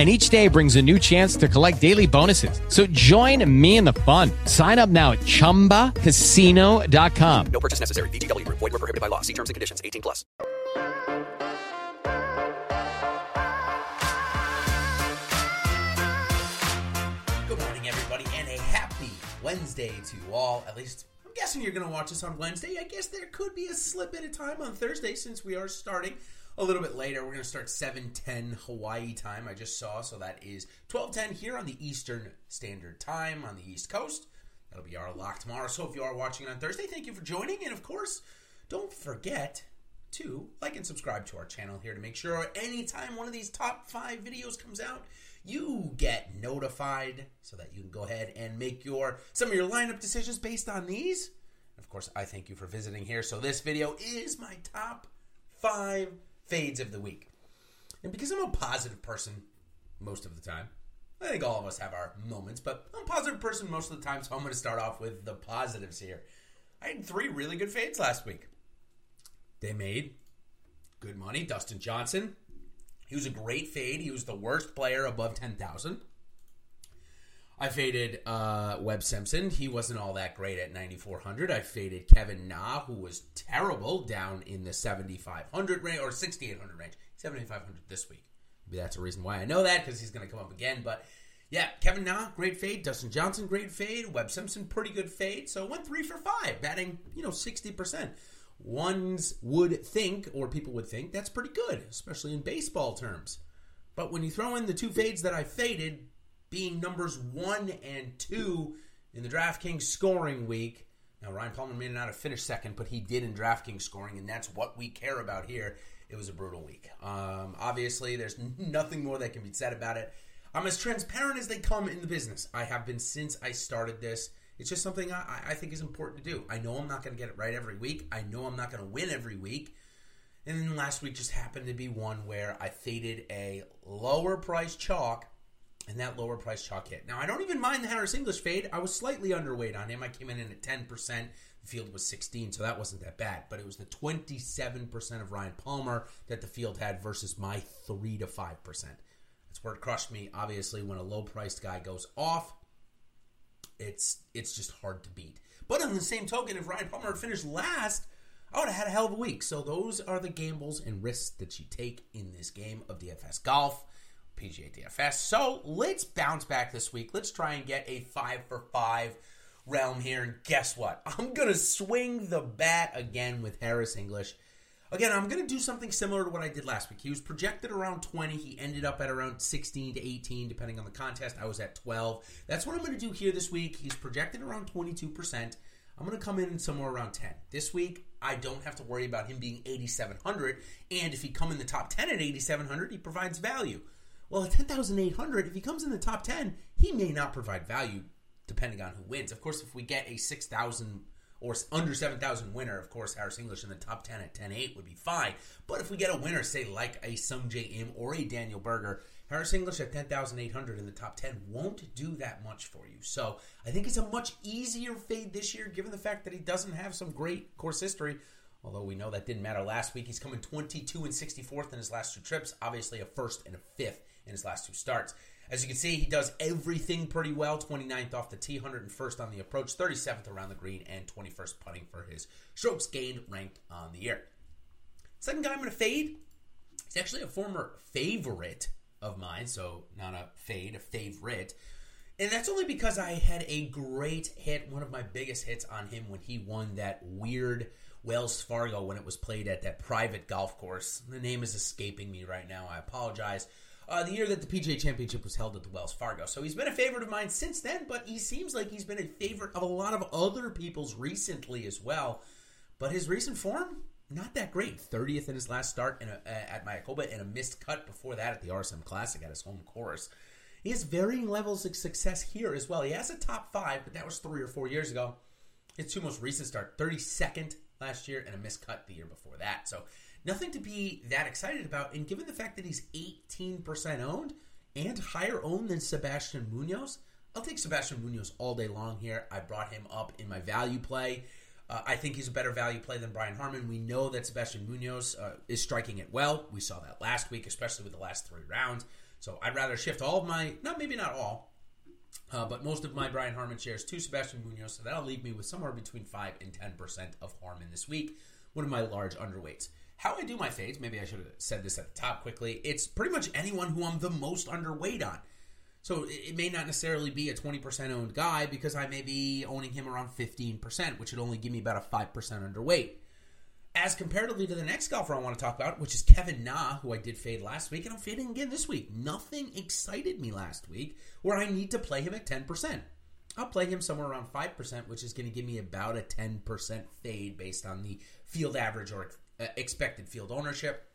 and each day brings a new chance to collect daily bonuses. So join me in the fun. Sign up now at ChumbaCasino.com. No purchase necessary. VGW. Void were prohibited by law. See terms and conditions. 18 plus. Good morning, everybody, and a happy Wednesday to all. At least, I'm guessing you're going to watch this on Wednesday. I guess there could be a slip at a time on Thursday since we are starting a little bit later. We're going to start 7:10 Hawaii time. I just saw, so that is 12:10 here on the Eastern Standard Time on the East Coast. That'll be our lock tomorrow. So if you are watching on Thursday, thank you for joining, and of course, don't forget to like and subscribe to our channel here to make sure anytime one of these top five videos comes out, you get notified so that you can go ahead and make your some of your lineup decisions based on these. Of course, I thank you for visiting here. So this video is my top five fades of the week. And because I'm a positive person most of the time, I think all of us have our moments, but I'm a positive person most of the time, so I'm going to start off with the positives here. I had three really good fades last week. They made good money. Dustin Johnson, he was a great fade. He was the worst player above 10,000. I faded uh, Webb Simpson. He wasn't all that great at 9,400. I faded Kevin Na, who was terrible down in the 7,500 range or 6,800 range. 7,500 this week. Maybe that's a reason why I know that because he's going to come up again. But yeah, Kevin Na, great fade. Dustin Johnson, great fade. Webb Simpson, pretty good fade. So went three for five, batting, you know, 60%. Ones would think, or people would think, that's pretty good, especially in baseball terms. But when you throw in the two fades that I faded, being numbers one and two in the DraftKings scoring week. Now, Ryan Palmer may not have finished second, but he did in DraftKings scoring, and that's what we care about here. It was a brutal week. Um, obviously, there's nothing more that can be said about it. I'm as transparent as they come in the business. I have been since I started this. It's just something I, I think is important to do. I know I'm not going to get it right every week. I know I'm not going to win every week. And then last week just happened to be one where I faded a lower price chalk and that lower price chalk hit. Now, I don't even mind the Harris English fade. I was slightly underweight on him. I came in at 10%. The field was 16, so that wasn't that bad. But it was the 27% of Ryan Palmer that the field had versus my 3 to 5%. That's where it crushed me. Obviously, when a low priced guy goes off, it's it's just hard to beat. But on the same token, if Ryan Palmer had finished last, I would have had a hell of a week. So those are the gambles and risks that you take in this game of DFS golf. PGA DFS. So let's bounce back this week. Let's try and get a five for five realm here. And guess what? I'm going to swing the bat again with Harris English. Again, I'm going to do something similar to what I did last week. He was projected around 20. He ended up at around 16 to 18, depending on the contest. I was at 12. That's what I'm going to do here this week. He's projected around 22%. I'm going to come in somewhere around 10. This week, I don't have to worry about him being 8,700. And if he come in the top 10 at 8,700, he provides value. Well, at 10,800, if he comes in the top 10, he may not provide value depending on who wins. Of course, if we get a 6,000 or under 7,000 winner, of course, Harris English in the top 10 at 10.8 would be fine. But if we get a winner, say like a Sungjae Im or a Daniel Berger, Harris English at 10,800 in the top 10 won't do that much for you. So I think it's a much easier fade this year, given the fact that he doesn't have some great course history. Although we know that didn't matter last week. He's coming 22 and 64th in his last two trips. Obviously, a first and a fifth in his last two starts. As you can see, he does everything pretty well 29th off the tee, 101st on the approach, 37th around the green, and 21st putting for his strokes gained ranked on the year. Second guy I'm going to fade. He's actually a former favorite of mine, so not a fade, a favorite. And that's only because I had a great hit, one of my biggest hits on him when he won that weird Wells Fargo when it was played at that private golf course. The name is escaping me right now. I apologize. Uh, the year that the PGA Championship was held at the Wells Fargo. So he's been a favorite of mine since then, but he seems like he's been a favorite of a lot of other people's recently as well. But his recent form, not that great. 30th in his last start a, at Mayakoba and a missed cut before that at the RSM Classic at his home course. He has varying levels of success here as well. He has a top five, but that was three or four years ago. His two most recent start, 32nd last year and a missed cut the year before that. So nothing to be that excited about. And given the fact that he's 18% owned and higher owned than Sebastian Munoz, I'll take Sebastian Munoz all day long here. I brought him up in my value play. Uh, I think he's a better value play than Brian Harman. We know that Sebastian Munoz uh, is striking it well. We saw that last week, especially with the last three rounds. So I'd rather shift all of my, not maybe not all, uh, but most of my Brian Harman shares to Sebastian Munoz. So that'll leave me with somewhere between 5 and 10% of Harman this week. One of my large underweights. How I do my fades, maybe I should have said this at the top quickly. It's pretty much anyone who I'm the most underweight on. So it may not necessarily be a 20% owned guy because I may be owning him around 15%, which would only give me about a 5% underweight. As comparatively to the next golfer I want to talk about, which is Kevin Na, who I did fade last week, and I'm fading again this week. Nothing excited me last week where I need to play him at 10%. I'll play him somewhere around 5%, which is going to give me about a 10% fade based on the field average or uh, expected field ownership.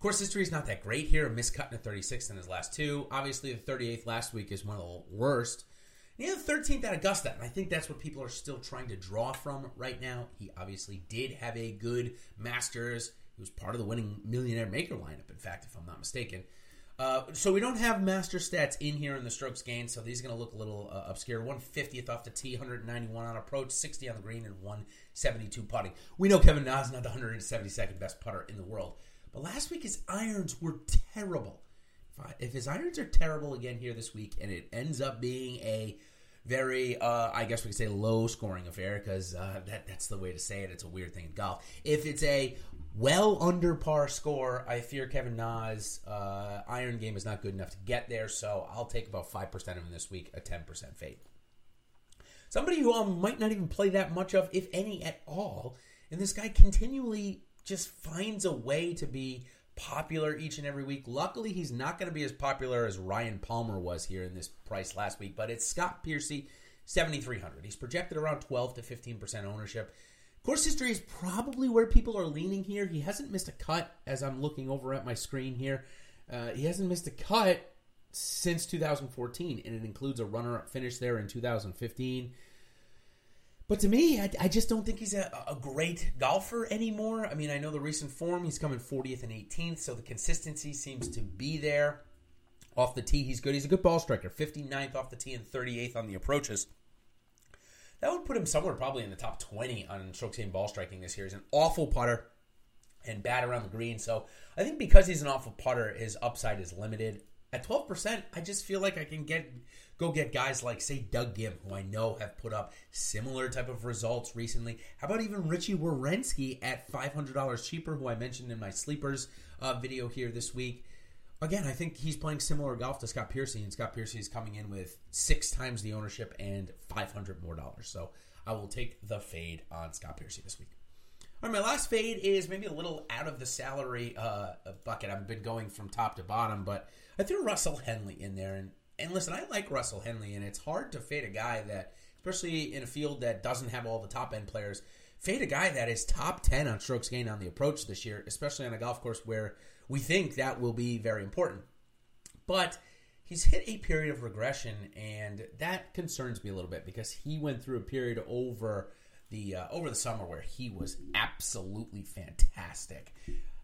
Course history is not that great here. A miscut in a 36th in his last two. Obviously, the 38th last week is one of the worst. Had the 13th at Augusta, and I think that's what people are still trying to draw from right now. He obviously did have a good Masters. He was part of the winning Millionaire Maker lineup, in fact, if I'm not mistaken. Uh, so we don't have master stats in here in the strokes gained, so these are going to look a little uh, obscure. 150th off the tee, 191 on approach, 60 on the green, and 172 putting. We know Kevin Na is not the 172nd best putter in the world, but last week his irons were terrible. If his irons are terrible again here this week, and it ends up being a very, uh, I guess we could say, low scoring affair because uh, that, that's the way to say it. It's a weird thing in golf. If it's a well under par score, I fear Kevin Na's uh, iron game is not good enough to get there, so I'll take about 5% of him this week, a 10% fade. Somebody who I might not even play that much of, if any at all, and this guy continually just finds a way to be popular each and every week. Luckily, he's not going to be as popular as Ryan Palmer was here in this price last week, but it's Scott Piercy, 7,300. He's projected around 12 to 15% ownership. Course history is probably where people are leaning here. He hasn't missed a cut as I'm looking over at my screen here. Uh, he hasn't missed a cut since 2014, and it includes a runner up finish there in 2015. But to me, I, I, just don't think he's a, a, great golfer anymore. I mean, I know the recent form, he's coming 40th and 18th, so the consistency seems to be there. Off the tee, he's good. He's a good ball striker. 59th off the tee and 38th on the approaches. That would put him somewhere probably in the top 20 on strokes gained ball striking this year. He's an awful putter and bad around the green. So I think because he's an awful putter, his upside is limited. At 12%, I just feel like I can get go get guys like say Doug Ghim, who I know have put up similar type of results recently. How about even Richie Werenski at $500 cheaper, who I mentioned in my sleepers uh, video here this week. Again, I think he's playing similar golf to Scott Piercy, and Scott Piercy is coming in with six times the ownership and 500 more dollars. So I will take the fade on Scott Piercy this week. All right, my last fade is maybe a little out of the salary uh, bucket. I've been going from top to bottom, but I threw Russell Henley in there, and and listen, I like Russell Henley, and it's hard to fade a guy that, especially in a field that doesn't have all the top end players, fade a guy that is top 10 on strokes gained on the approach this year, especially on a golf course where we think that will be very important. But he's hit a period of regression, and that concerns me a little bit because he went through a period over the uh, over the summer where he was absolutely fantastic.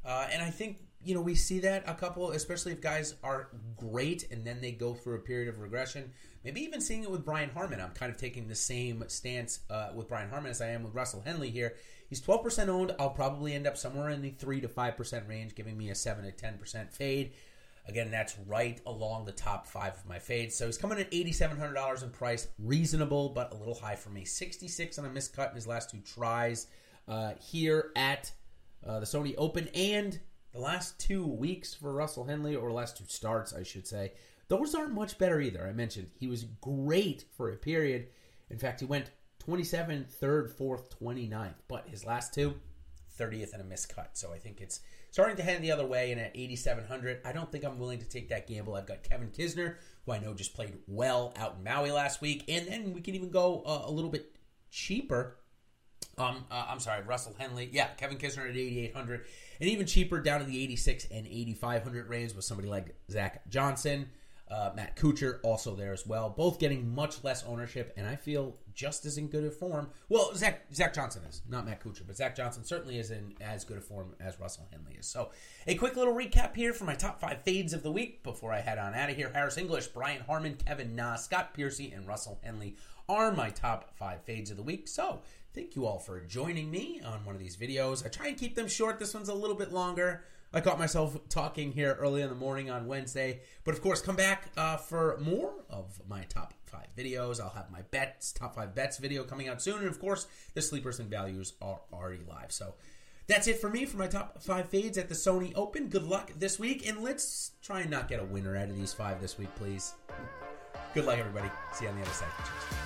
Uh, and I think you know we see that a couple, especially if guys are great and then they go through a period of regression. Maybe even seeing it with Brian Harman. I'm kind of taking the same stance uh, with Brian Harman as I am with Russell Henley here. He's 12% owned. I'll probably end up somewhere in the three to five percent range, giving me a seven to 10 percent fade. Again, that's right along the top five of my fades. So he's coming at $8,700 in price. Reasonable, but a little high for me. 66 on a miscut in his last two tries uh, here at uh, the Sony Open and the last two weeks for Russell Henley, or last two starts, I should say, those aren't much better either. I mentioned he was great for a period. In fact, he went 27th, 3rd, 4th, 29th. But his last two, 30th and a miscut. So I think it's starting to head the other way. And at 8,700, I don't think I'm willing to take that gamble. I've got Kevin Kisner, who I know just played well out in Maui last week. And then we can even go uh, a little bit cheaper. Um, uh, I'm sorry, Russell Henley. Yeah, Kevin Kisner at 8,800. And even cheaper down to the 86 and 8,500 range with somebody like Zach Johnson. Uh, Matt Kuchar also there as well. Both getting much less ownership, and I feel just as in good a form. Well, Zach Zach Johnson is not Matt Kuchar, but Zach Johnson certainly is in as good a form as Russell Henley is. So, a quick little recap here for my top five fades of the week before I head on out of here. Harris English, Brian Harman, Kevin Na, Scott Piercy, and Russell Henley are my top five fades of the week. So, thank you all for joining me on one of these videos. I try and keep them short. This one's a little bit longer. I caught myself talking here early in the morning on Wednesday. But of course, come back uh, for more of my top five videos. I'll have my bets, top five bets video coming out soon. And of course, the sleepers and values are already live. So that's it for me for my top five fades at the Sony Open. Good luck this week. And let's try and not get a winner out of these five this week, please. Good luck, everybody. See you on the other side. Cheers.